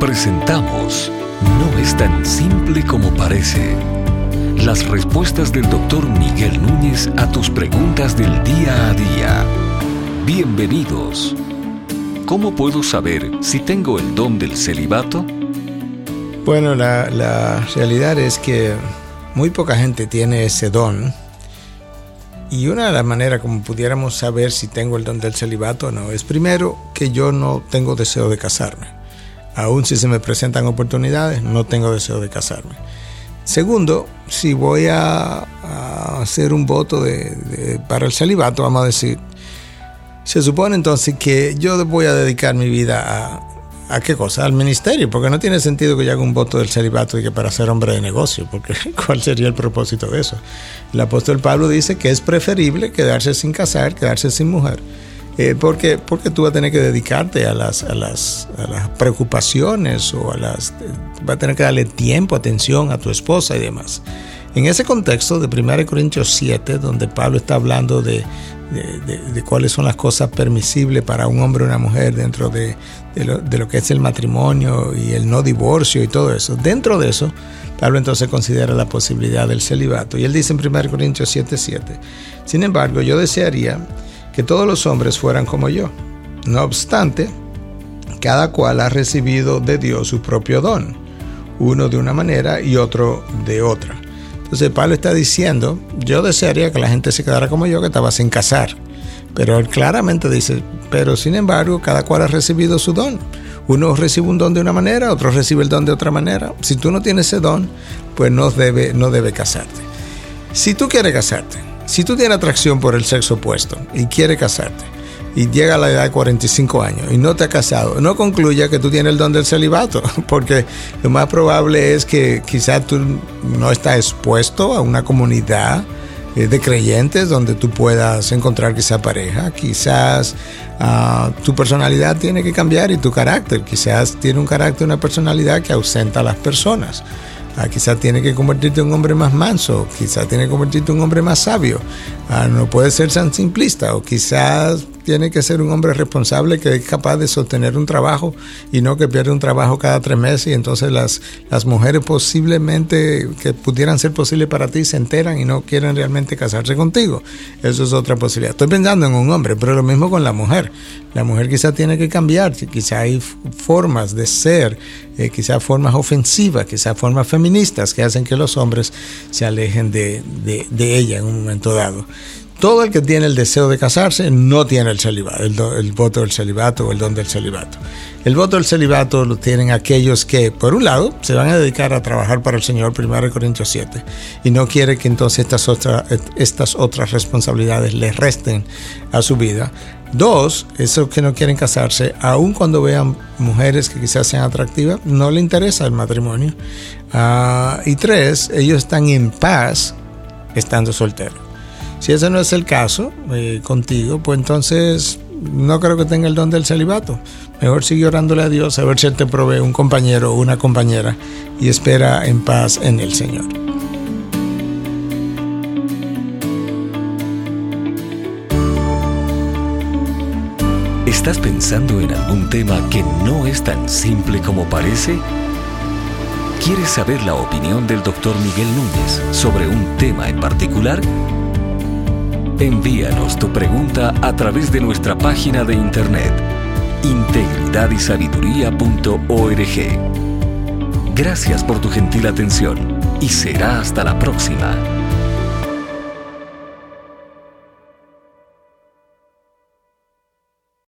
Presentamos No es tan simple como parece. Las respuestas del doctor Miguel Núñez a tus preguntas del día a día. Bienvenidos. ¿Cómo puedo saber si tengo el don del celibato? Bueno, la, la realidad es que muy poca gente tiene ese don. Y una de las maneras como pudiéramos saber si tengo el don del celibato o no es primero que yo no tengo deseo de casarme. Aún si se me presentan oportunidades, no tengo deseo de casarme. Segundo, si voy a, hacer un voto de, para el celibato, vamos a decir, se supone entonces que yo voy a dedicar mi vida a, ¿A qué cosa? Al ministerio, porque no tiene sentido que yo haga un voto del celibato y que para ser hombre de negocio, porque ¿cuál sería el propósito de eso? El apóstol Pablo dice que es preferible quedarse sin casar, quedarse sin mujer, eh, porque, porque tú vas a tener que dedicarte a las, a las, a las preocupaciones o a las... va a tener que darle tiempo, atención a tu esposa y demás. En ese contexto de 1 Corintios 7, donde Pablo está hablando de, de, cuáles son las cosas permisibles para un hombre o una mujer dentro de, lo, de, lo, que es el matrimonio y el no divorcio y todo eso. Dentro de eso, Pablo entonces considera la posibilidad del celibato. Y él dice en 1 Corintios 7:7, 7, sin embargo, yo desearía que todos los hombres fueran como yo. No obstante, cada cual ha recibido de Dios su propio don, uno de una manera y otro de otra. Entonces Pablo está diciendo, yo desearía que la gente se quedara como yo, que estaba sin casar. Pero él claramente dice, pero sin embargo, cada cual ha recibido su don. Uno recibe un don de una manera, otro recibe el don de otra manera. Si tú no tienes ese don, pues no debe, no debe casarte. Si tú quieres casarte, si tú tienes atracción por el sexo opuesto y quieres casarte, y llega a la edad de 45 años y no te has casado, no concluya que tú tienes el don del celibato, porque lo más probable es que quizás tú no estás expuesto a una comunidad eh, de creyentes donde tú puedas encontrar quizá pareja, quizás uh, tu personalidad tiene que cambiar y tu carácter, quizás tiene un carácter, una personalidad que ausenta a las personas. Ah, quizás tiene que convertirte en un hombre más manso, quizás tiene que convertirte en un hombre más sabio. Ah, no puede ser tan simplista, o quizás tiene que ser un hombre responsable que es capaz de sostener un trabajo y no que pierde un trabajo cada tres meses y entonces las, las mujeres posiblemente que pudieran ser posibles para ti se enteran y no quieren realmente casarse contigo. Eso es otra posibilidad. Estoy pensando en un hombre, pero lo mismo con la mujer. La mujer quizás tiene que cambiar, quizás hay formas de ser, eh, quizás formas ofensivas, quizás formas feministas que hacen que los hombres se alejen de, de, de ella en un momento dado todo el que tiene el deseo de casarse no tiene el celibato, el, voto del celibato o el don del celibato. El voto del celibato lo tienen aquellos que, por un lado, se van a dedicar a trabajar para el Señor, 1 Corintios 7, y no quiere que entonces estas, otras responsabilidades les resten a su vida. Dos, esos que no quieren casarse, aun cuando vean mujeres que quizás sean atractivas, no le interesa el matrimonio. Ah, y tres, ellos están en paz estando solteros. Si ese no es el caso eh, contigo, pues entonces no creo que tenga el don del celibato. Mejor sigue orándole a Dios a ver si Él te provee un compañero o una compañera y espera en paz en el Señor. ¿Estás pensando en algún tema que no es tan simple como parece? ¿Quieres saber la opinión del doctor Miguel Núñez sobre un tema en particular? Envíanos tu pregunta a través de nuestra página de internet integridadysabiduría.org. Gracias por tu gentil atención y será hasta la próxima.